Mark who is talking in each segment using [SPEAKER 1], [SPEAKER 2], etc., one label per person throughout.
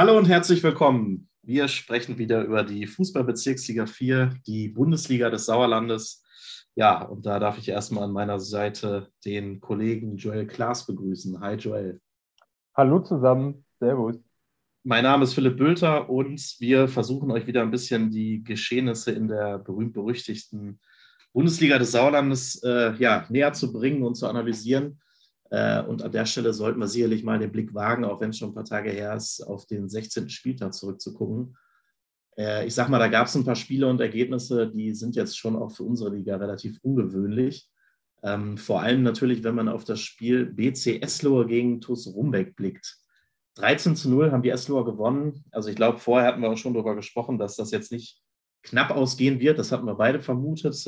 [SPEAKER 1] Hallo und herzlich willkommen. Wir sprechen wieder über die Fußballbezirksliga 4, die Bundesliga des Sauerlandes. Ja, und da darf ich erstmal an meiner Seite den Kollegen Joel Klaas begrüßen. Hi Joel.
[SPEAKER 2] Hallo zusammen, Servus.
[SPEAKER 1] Mein Name ist Philipp Bülter und wir versuchen euch wieder ein bisschen die Geschehnisse in der berühmt-berüchtigten Bundesliga des Sauerlandes äh, ja, näher zu bringen und zu analysieren. Äh, und an der Stelle sollten wir sicherlich mal den Blick wagen, auch wenn es schon ein paar Tage her ist, auf den 16. Spieltag zurückzugucken. Äh, ich sag mal, da gab es ein paar Spiele und Ergebnisse, die sind jetzt schon auch für unsere Liga relativ ungewöhnlich. Ähm, vor allem natürlich, wenn man auf das Spiel BC Eslohe gegen TuS Rumbeck blickt. 13 zu 0 haben die Esloher gewonnen. Also ich glaube, vorher hatten wir auch schon darüber gesprochen, dass das jetzt nicht knapp ausgehen wird. Das hatten wir beide vermutet.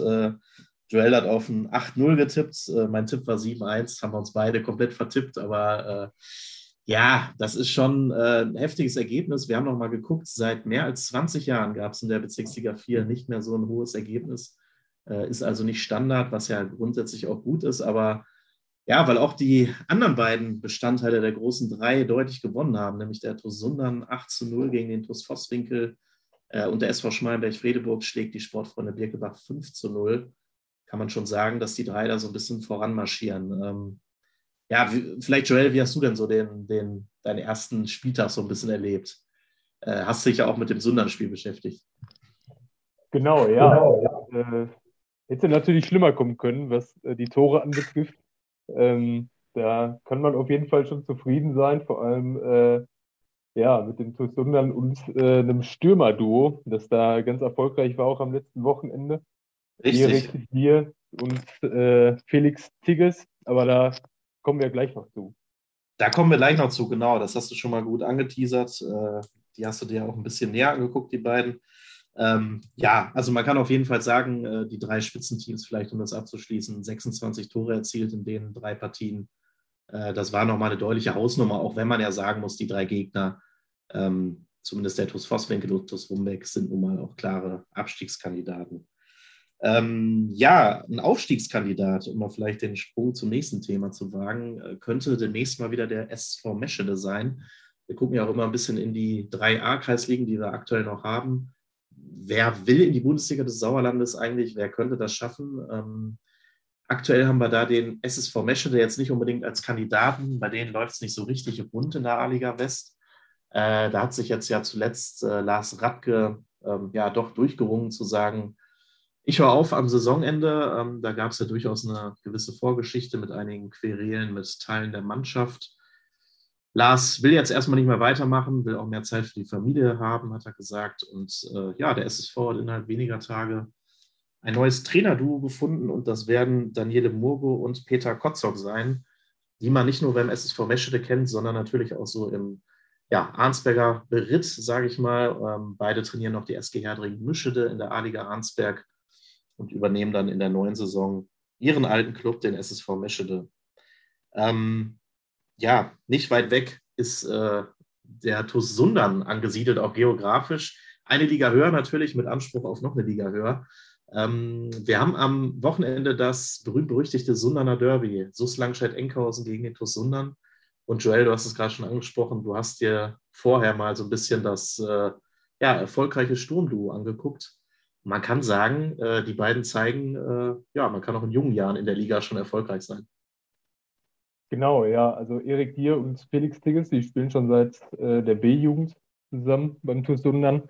[SPEAKER 1] Joel hat auf ein 8-0 getippt. Äh, mein Tipp war 7-1. Haben wir uns beide komplett vertippt. Aber äh, ja, das ist schon äh, ein heftiges Ergebnis. Wir haben noch mal geguckt. Seit mehr als 20 Jahren gab es in der Bezirksliga 4 nicht mehr so ein hohes Ergebnis. Äh, ist also nicht Standard, was ja grundsätzlich auch gut ist. Aber ja, weil auch die anderen beiden Bestandteile der großen drei deutlich gewonnen haben, nämlich der TuS Sundern 8 zu 0 gegen den TuS Vosswinkel äh, und der SV Schmalenberg-Fredeburg schlägt die Sportfreunde Birkebach 5 zu 0 kann man schon sagen, dass die drei da so ein bisschen voranmarschieren. Ähm, ja, wie, vielleicht Joel, wie hast du denn so den, den, deinen ersten Spieltag so ein bisschen erlebt? Äh, hast dich ja auch mit dem Sundern-Spiel beschäftigt.
[SPEAKER 2] Genau, ja. Genau. Äh, hätte natürlich schlimmer kommen können, was äh, die Tore anbetrifft. Ähm, da kann man auf jeden Fall schon zufrieden sein, vor allem äh, ja, mit dem TuS Sundern und äh, einem Stürmerduo, das da ganz erfolgreich war, auch am letzten Wochenende. Richtig. Erik Bier und äh, Felix Tigges, aber da kommen wir gleich noch zu.
[SPEAKER 1] Da kommen wir gleich noch zu, genau. Das hast du schon mal gut angeteasert. Äh, die hast du dir auch ein bisschen näher angeguckt, die beiden. Ähm, ja, also man kann auf jeden Fall sagen, äh, die drei Spitzenteams, vielleicht um das abzuschließen, 26 Tore erzielt in den drei Partien. Äh, das war nochmal eine deutliche Hausnummer, auch wenn man ja sagen muss, die drei Gegner, ähm, zumindest der TuS Vosswinkel und TuS Rumbeck, sind nun mal auch klare Abstiegskandidaten. Ähm, ja, ein Aufstiegskandidat, um mal vielleicht den Sprung zum nächsten Thema zu wagen, äh, könnte demnächst mal wieder der SV Meschede sein. Wir gucken ja auch immer ein bisschen in die 3A-Kreisligen, die wir aktuell noch haben. Wer will in die Bundesliga des Sauerlandes eigentlich? Wer könnte das schaffen? Ähm, aktuell haben wir da den SSV Meschede jetzt nicht unbedingt als Kandidaten. Bei denen läuft es nicht so richtig rund in der A-Liga West. Äh, da hat sich jetzt ja zuletzt äh, Lars Radke ähm, ja doch durchgerungen zu sagen, ich höre auf am Saisonende. Ähm, da gab es ja durchaus eine gewisse Vorgeschichte mit einigen Querelen mit Teilen der Mannschaft. Lars will jetzt erstmal nicht mehr weitermachen, will auch mehr Zeit für die Familie haben, hat er gesagt. Und äh, ja, der SSV hat innerhalb weniger Tage ein neues Trainerduo gefunden und das werden Daniele Murgo und Peter Kotzok sein, die man nicht nur beim SSV Meschede kennt, sondern natürlich auch so im ja, Arnsberger Beritt, sage ich mal. Ähm, beide trainieren noch die SG Herdring Mischede in der A-Liga Arnsberg und übernehmen dann in der neuen Saison ihren alten Club, den SSV Meschede. Ähm, ja, nicht weit weg ist äh, der TuS Sundern angesiedelt, auch geografisch. Eine Liga höher natürlich, mit Anspruch auf noch eine Liga höher. Ähm, wir haben am Wochenende das berühmt-berüchtigte Sunderner Derby, SUS Langscheid-Enkhausen gegen den TuS Sundern. Und Joel, du hast es gerade schon angesprochen, du hast dir vorher mal so ein bisschen das äh, ja, erfolgreiche Sturmduo angeguckt man kann sagen, äh, die beiden zeigen, äh, ja, man kann auch in jungen Jahren in der Liga schon erfolgreich sein.
[SPEAKER 2] Genau, ja. Also Erik Dier und Felix Tigges, die spielen schon seit äh, der B-Jugend zusammen beim TuS Sundern.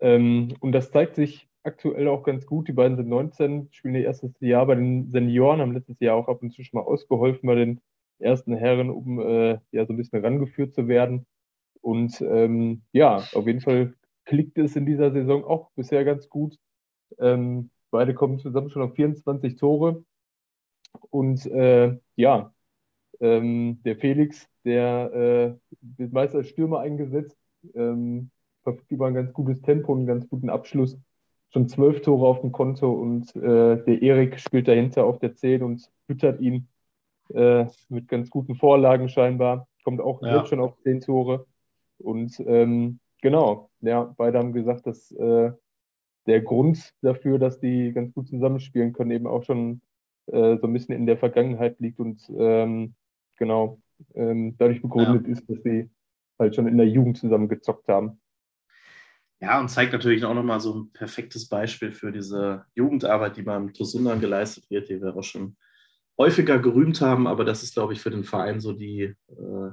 [SPEAKER 2] Ähm, und das zeigt sich aktuell auch ganz gut. Die beiden sind 19, spielen ihr erstes Jahr bei den Senioren, haben letztes Jahr auch ab und zu schon mal ausgeholfen bei den ersten Herren, um äh, ja so ein bisschen rangeführt zu werden. Und ähm, ja, auf jeden Fall klickt es in dieser Saison auch bisher ganz gut. Ähm, beide kommen zusammen schon auf 24 Tore. Und äh, ja, ähm, der Felix, der äh, wird meist als Stürmer eingesetzt, ähm, verfügt über ein ganz gutes Tempo und einen ganz guten Abschluss. Schon zwölf Tore auf dem Konto und äh, der Erik spielt dahinter auf der 10 und füttert ihn äh, mit ganz guten Vorlagen scheinbar. Kommt auch ja. schon auf 10 Tore. Und ähm, genau, ja, beide haben gesagt, dass äh, der Grund dafür, dass die ganz gut zusammenspielen können, eben auch schon äh, so ein bisschen in der Vergangenheit liegt und ähm, genau ähm, dadurch begründet ja. ist, dass sie halt schon in der Jugend zusammen gezockt haben.
[SPEAKER 1] Ja, und zeigt natürlich auch nochmal so ein perfektes Beispiel für diese Jugendarbeit, die beim Tosundan geleistet wird, die wir auch schon häufiger gerühmt haben, aber das ist, glaube ich, für den Verein so die, äh,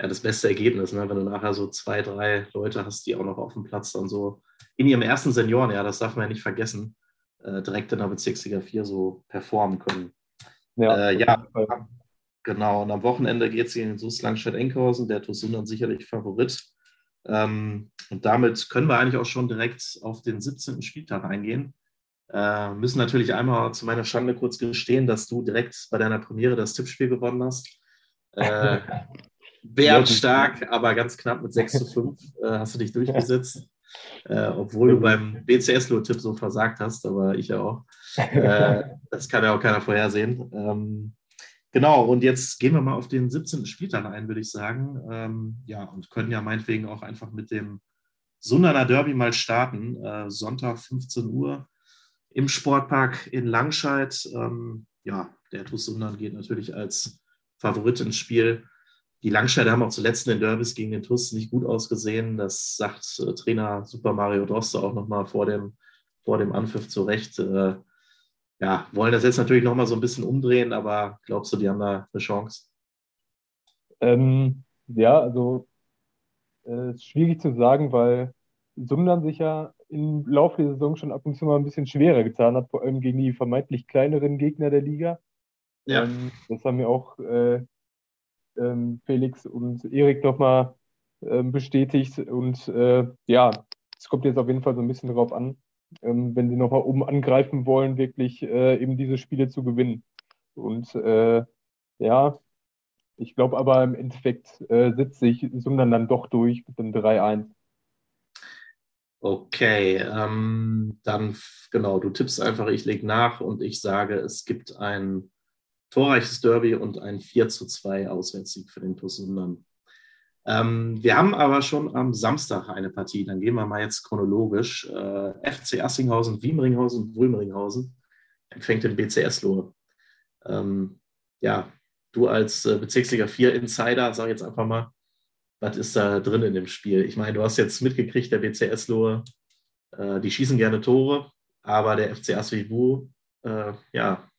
[SPEAKER 1] ja, das beste Ergebnis, ne? wenn du nachher so zwei, drei Leute hast, die auch noch auf dem Platz dann so in ihrem ersten Senioren, ja, das darf man ja nicht vergessen, äh, direkt in der Bezirksliga 4 so performen können. Ja, äh, ja genau. Und am Wochenende geht es gegen SUS Langstedt-Enkhausen, der Tosundan sicherlich Favorit. Ähm, und damit können wir eigentlich auch schon direkt auf den 17. Spieltag eingehen. Äh, müssen natürlich einmal zu meiner Schande kurz gestehen, dass du direkt bei deiner Premiere das Tippspiel gewonnen hast. Äh, stark, aber ganz knapp mit 6 zu 5 äh, hast du dich durchgesetzt. Äh, obwohl du beim BCS-Lo-Tipp so versagt hast, aber ich ja auch. Äh, das kann ja auch keiner vorhersehen. Ähm, genau, und jetzt gehen wir mal auf den 17. Spieltag ein, würde ich sagen. Ähm, ja, und können ja meinetwegen auch einfach mit dem Sundaner Derby mal starten. Äh, Sonntag 15 Uhr im Sportpark in Langscheid. Ähm, ja, der TuS Sundern geht natürlich als Favorit ins Spiel. Die Langscheider haben auch zuletzt in den Derbys gegen den TuS nicht gut ausgesehen. Das sagt äh, Trainer Super Mario Droste auch nochmal vor dem, vor dem Anpfiff zurecht. Äh, ja, wollen das jetzt natürlich nochmal so ein bisschen umdrehen, aber glaubst du, die haben da eine Chance?
[SPEAKER 2] Ähm, ja, also äh, ist schwierig zu sagen, weil Sundern sich ja im Laufe der Saison schon ab und zu mal ein bisschen schwerer getan hat, vor allem gegen die vermeintlich kleineren Gegner der Liga. Ja. Ähm, das haben mir auch äh, ähm, Felix und Erik nochmal ähm, bestätigt. Und äh, ja, es kommt jetzt auf jeden Fall so ein bisschen darauf an, ähm, wenn sie nochmal oben angreifen wollen, wirklich äh, eben diese Spiele zu gewinnen. Und äh, ja, ich glaube aber im Endeffekt äh, setzt sich Sundern dann doch durch mit dem 3-1.
[SPEAKER 1] Okay, ähm, dann genau, du tippst einfach, ich lege nach und ich sage, es gibt ein torreiches Derby und ein 4 zu 2 Auswärtssieg für den TuS. Ähm, wir haben aber schon am Samstag eine Partie, dann gehen wir mal jetzt chronologisch. Äh, FC Assinghausen, Wiemringhausen und empfängt den BCS Lohe. Ähm, ja, du als äh, Bezirksliga 4 Insider, sag jetzt einfach mal, was ist da drin in dem Spiel? Ich meine, du hast jetzt mitgekriegt, der BCS Lohe, äh, die schießen gerne Tore, aber der FC Aswibu, äh, ja,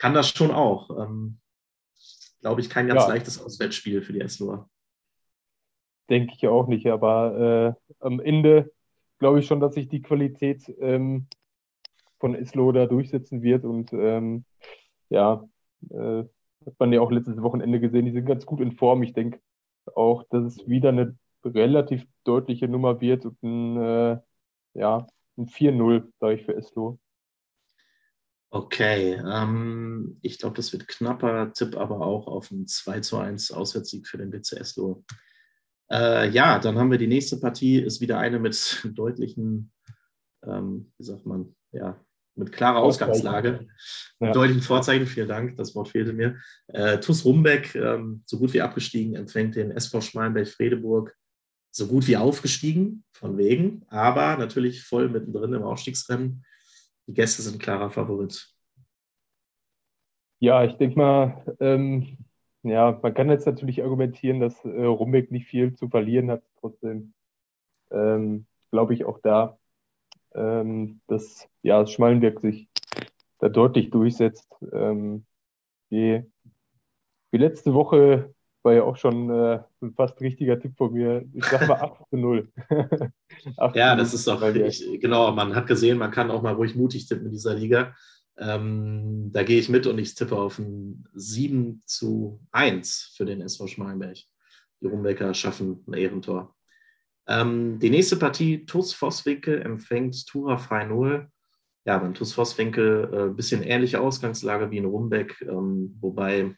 [SPEAKER 1] kann das schon auch. Ähm, Glaube ich, kein ganz ja. leichtes Auswärtsspiel für die Esloa.
[SPEAKER 2] Denke ich auch nicht, aber äh, am Ende glaube ich schon, dass sich die Qualität ähm, von Eslo da durchsetzen wird und ähm, ja, äh, hat man ja auch letztes Wochenende gesehen, die sind ganz gut in Form. Ich denke auch, dass es wieder eine relativ deutliche Nummer wird und ein, äh, ja, ein 4-0, sage ich für Eslo.
[SPEAKER 1] Okay, ähm, ich glaube, das wird knapper, Tipp aber auch auf einen 2 zu 1 Auswärtssieg für den BCS Loh. Äh, ja, dann haben wir die nächste Partie, ist wieder eine mit deutlichen, ähm, wie sagt man, ja, mit klarer Ausgangslage, ja. deutlichen Vorzeichen, vielen Dank, das Wort fehlte mir. Äh, TuS Rumbeck, ähm, so gut wie abgestiegen, empfängt den SV Schmalenberg-Fredeburg, so gut wie aufgestiegen, von wegen, aber natürlich voll mittendrin im Aufstiegsrennen die Gäste sind klarer Favorit.
[SPEAKER 2] Ja, ich denke mal, ähm, ja, man kann jetzt natürlich argumentieren, dass äh, Rumbeck nicht viel zu verlieren hat. Trotzdem ähm, glaube ich auch da, ähm, dass ja, Schmalenberg sich da deutlich durchsetzt. Ähm, die, die letzte Woche war ja auch schon äh, ein fast richtiger Tipp von mir. Ich sag mal 8 zu 0.
[SPEAKER 1] 8 ja, das ist doch, ich, genau, man hat gesehen, man kann auch mal ruhig mutig tippen in dieser Liga. Ähm, da gehe ich mit und ich tippe auf ein 7 zu 1 für den SV Schmalenberg. Die Rumbecker schaffen ein Ehrentor. Ähm, die nächste Partie, TuS Vosswinkel empfängt Tura Frei 0. Ja, beim TuS Vosswinkel ein äh, bisschen ähnliche Ausgangslage wie in Rumbeck, ähm, wobei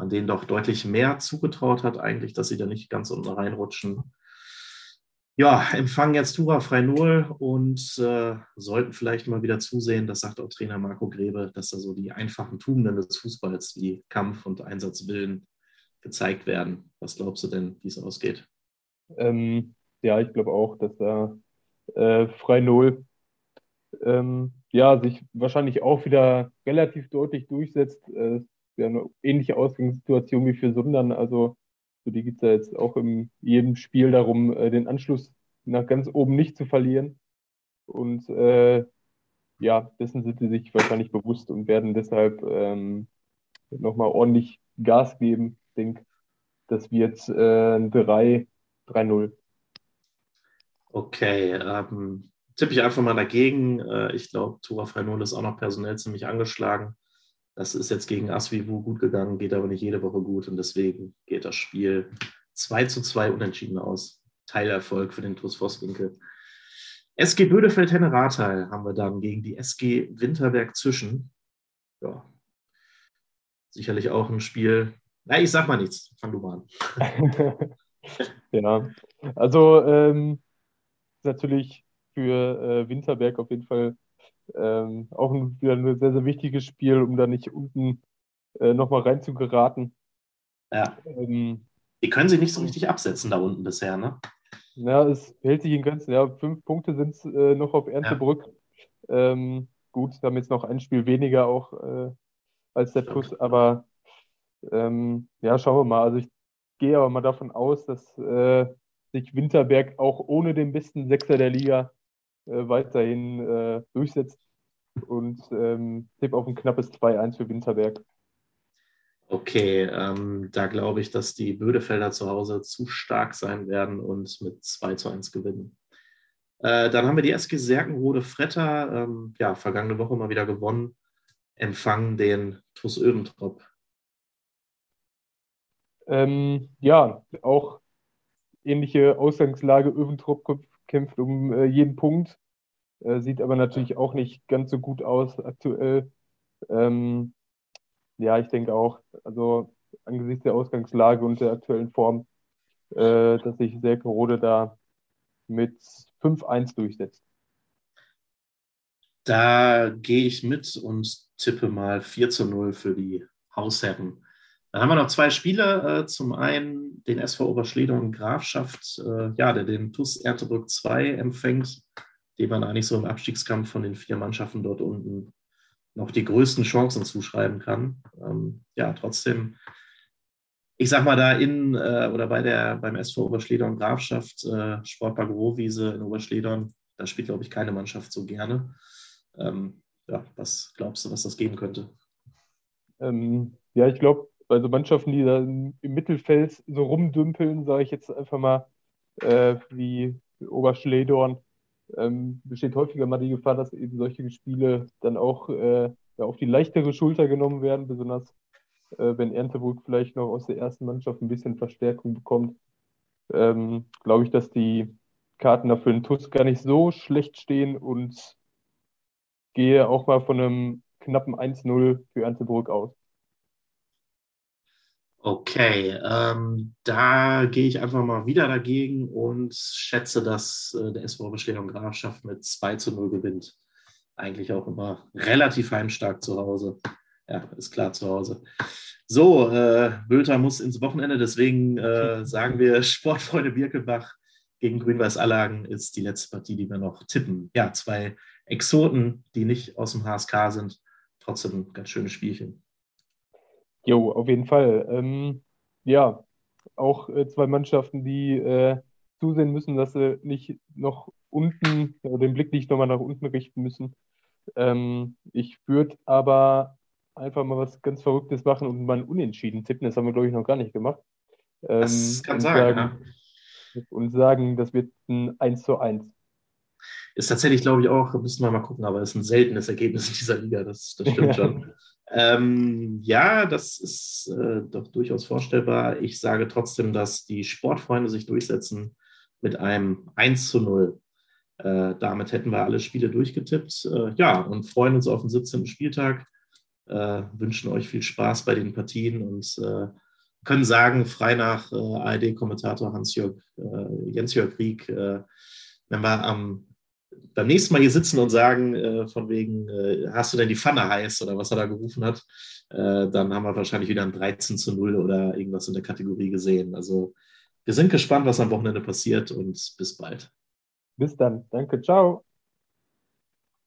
[SPEAKER 1] man denen doch deutlich mehr zugetraut hat, eigentlich, dass sie da nicht ganz unten reinrutschen. Ja, empfangen jetzt Tura frei null und äh, sollten vielleicht mal wieder zusehen, das sagt auch Trainer Marco Grebe, dass da so die einfachen Tugenden des Fußballs wie Kampf und Einsatzwillen gezeigt werden. Was glaubst du denn, wie es ausgeht?
[SPEAKER 2] Ähm, ja, ich glaube auch, dass da äh, frei null ähm, ja, sich wahrscheinlich auch wieder relativ deutlich durchsetzt. Äh, ja eine ähnliche Ausgangssituation wie für Sundern. Also Für die geht es ja jetzt auch in jedem Spiel darum, äh, den Anschluss nach ganz oben nicht zu verlieren. Und äh, ja, dessen sind sie sich wahrscheinlich bewusst und werden deshalb ähm, nochmal ordentlich Gas geben. Ich denke, das wird äh, ein 3-0.
[SPEAKER 1] Okay, ähm, tippe ich einfach mal dagegen. Äh, ich glaube, Tura Freinol ist auch noch personell ziemlich angeschlagen. Das ist jetzt gegen Asvivu gut gegangen, geht aber nicht jede Woche gut und deswegen geht das Spiel 2 zu 2 unentschieden aus. Teilerfolg für den TuS Vosswinkel. SG Bödefeld-Henne Rathal haben wir dann gegen die SG Winterberg zwischen. Ja, sicherlich auch ein Spiel. Na, ich sag mal nichts. Fang du mal
[SPEAKER 2] an. ja, also ähm, natürlich für äh, Winterberg auf jeden Fall ähm, auch ein, wieder ein sehr, sehr wichtiges Spiel, um da nicht unten äh, nochmal reinzugeraten.
[SPEAKER 1] Ja. Ähm, die können sie nicht so richtig absetzen da unten bisher, ne?
[SPEAKER 2] Ja, es hält sich in Grenzen. Ja, fünf Punkte sind es äh, noch auf Erntebrück. Ja. Ähm, gut, haben jetzt noch ein Spiel weniger auch äh, als der Plus, aber ähm, ja, schauen wir mal. Also ich gehe aber mal davon aus, dass äh, sich Winterberg auch ohne den besten Sechser der Liga weiterhin äh, durchsetzt und ähm, tipp auf ein knappes 2-1 für Winterberg.
[SPEAKER 1] Okay, ähm, da glaube ich, dass die Bödefelder zu Hause zu stark sein werden und mit 2 zu 1 gewinnen. Äh, dann haben wir die SG Serkenrode Fretter, ähm, ja, vergangene Woche mal wieder gewonnen, empfangen den TuS Öventrop.
[SPEAKER 2] Ähm, ja, auch ähnliche Ausgangslage. Öventrop kämpft um äh, jeden Punkt, äh, sieht aber natürlich auch nicht ganz so gut aus aktuell. Ähm, ja, ich denke auch, also angesichts der Ausgangslage und der aktuellen Form, äh, dass sich Selke Rode da mit 5-1 durchsetzt.
[SPEAKER 1] Da gehe ich mit und tippe mal 4 zu 0 für die Hausherren. Dann haben wir noch zwei Spiele. Äh, zum einen den SV Oberschledern Grafschaft, äh, ja, der den TUS Ertebrück 2 empfängt, dem man eigentlich so im Abstiegskampf von den vier Mannschaften dort unten noch die größten Chancen zuschreiben kann. Ähm, ja, trotzdem, ich sag mal, da in äh, oder bei der, beim SV Oberschledern Grafschaft, Sportpark Rohwiese in Oberschledern, da spielt, glaube ich, keine Mannschaft so gerne. Ähm, ja, was glaubst du, was das geben könnte?
[SPEAKER 2] Ähm, ja, ich glaube, bei so Mannschaften, die da im Mittelfeld so rumdümpeln, sage ich jetzt einfach mal, äh, wie Oberschledorn, ähm, besteht häufiger mal die Gefahr, dass eben solche Spiele dann auch äh, ja, auf die leichtere Schulter genommen werden, besonders äh, wenn Ernteburg vielleicht noch aus der ersten Mannschaft ein bisschen Verstärkung bekommt. Ähm, Glaube ich, dass die Karten dafür in TUS gar nicht so schlecht stehen und gehe auch mal von einem knappen 1-0 für Ernteburg aus.
[SPEAKER 1] Okay, ähm, da gehe ich einfach mal wieder dagegen und schätze, dass äh, der SV Beschleunigung Grafschaft mit 2 zu 0 gewinnt. Eigentlich auch immer relativ heimstark zu Hause. Ja, ist klar zu Hause. So, äh, Böter muss ins Wochenende, deswegen äh, sagen wir Sportfreunde Birkelbach gegen Grün-Weiß Allagen ist die letzte Partie, die wir noch tippen. Ja, zwei Exoten, die nicht aus dem HSK sind. Trotzdem ein ganz schönes Spielchen.
[SPEAKER 2] Jo, auf jeden Fall. Ähm, ja, auch äh, zwei Mannschaften, die äh, zusehen müssen, dass sie nicht noch unten, äh, den Blick nicht nochmal nach unten richten müssen. Ähm, ich würde aber einfach mal was ganz Verrücktes machen und mal ein Unentschieden tippen. Das haben wir, glaube ich, noch gar nicht gemacht.
[SPEAKER 1] Ähm, das kann sein, sagen,
[SPEAKER 2] ja. Und sagen, das wird ein 1 zu 1.
[SPEAKER 1] Ist tatsächlich, glaube ich, auch, müssen wir mal gucken, aber es ist ein seltenes Ergebnis in dieser Liga, das, das stimmt schon. Ähm, ja, das ist äh, doch durchaus vorstellbar. Ich sage trotzdem, dass die Sportfreunde sich durchsetzen mit einem 1 zu 0. Äh, damit hätten wir alle Spiele durchgetippt. Äh, ja, und freuen uns auf den 17. Spieltag. Äh, wünschen euch viel Spaß bei den Partien und äh, können sagen, frei nach äh, ARD-Kommentator Hans-Jörg, Jens-Jörg Krieg, wenn wir am beim nächsten Mal hier sitzen und sagen, äh, von wegen, äh, hast du denn die Pfanne heiß oder was er da gerufen hat, äh, dann haben wir wahrscheinlich wieder ein 13 zu 0 oder irgendwas in der Kategorie gesehen. Also wir sind gespannt, was am Wochenende passiert und bis bald.
[SPEAKER 2] Bis dann. Danke. Ciao.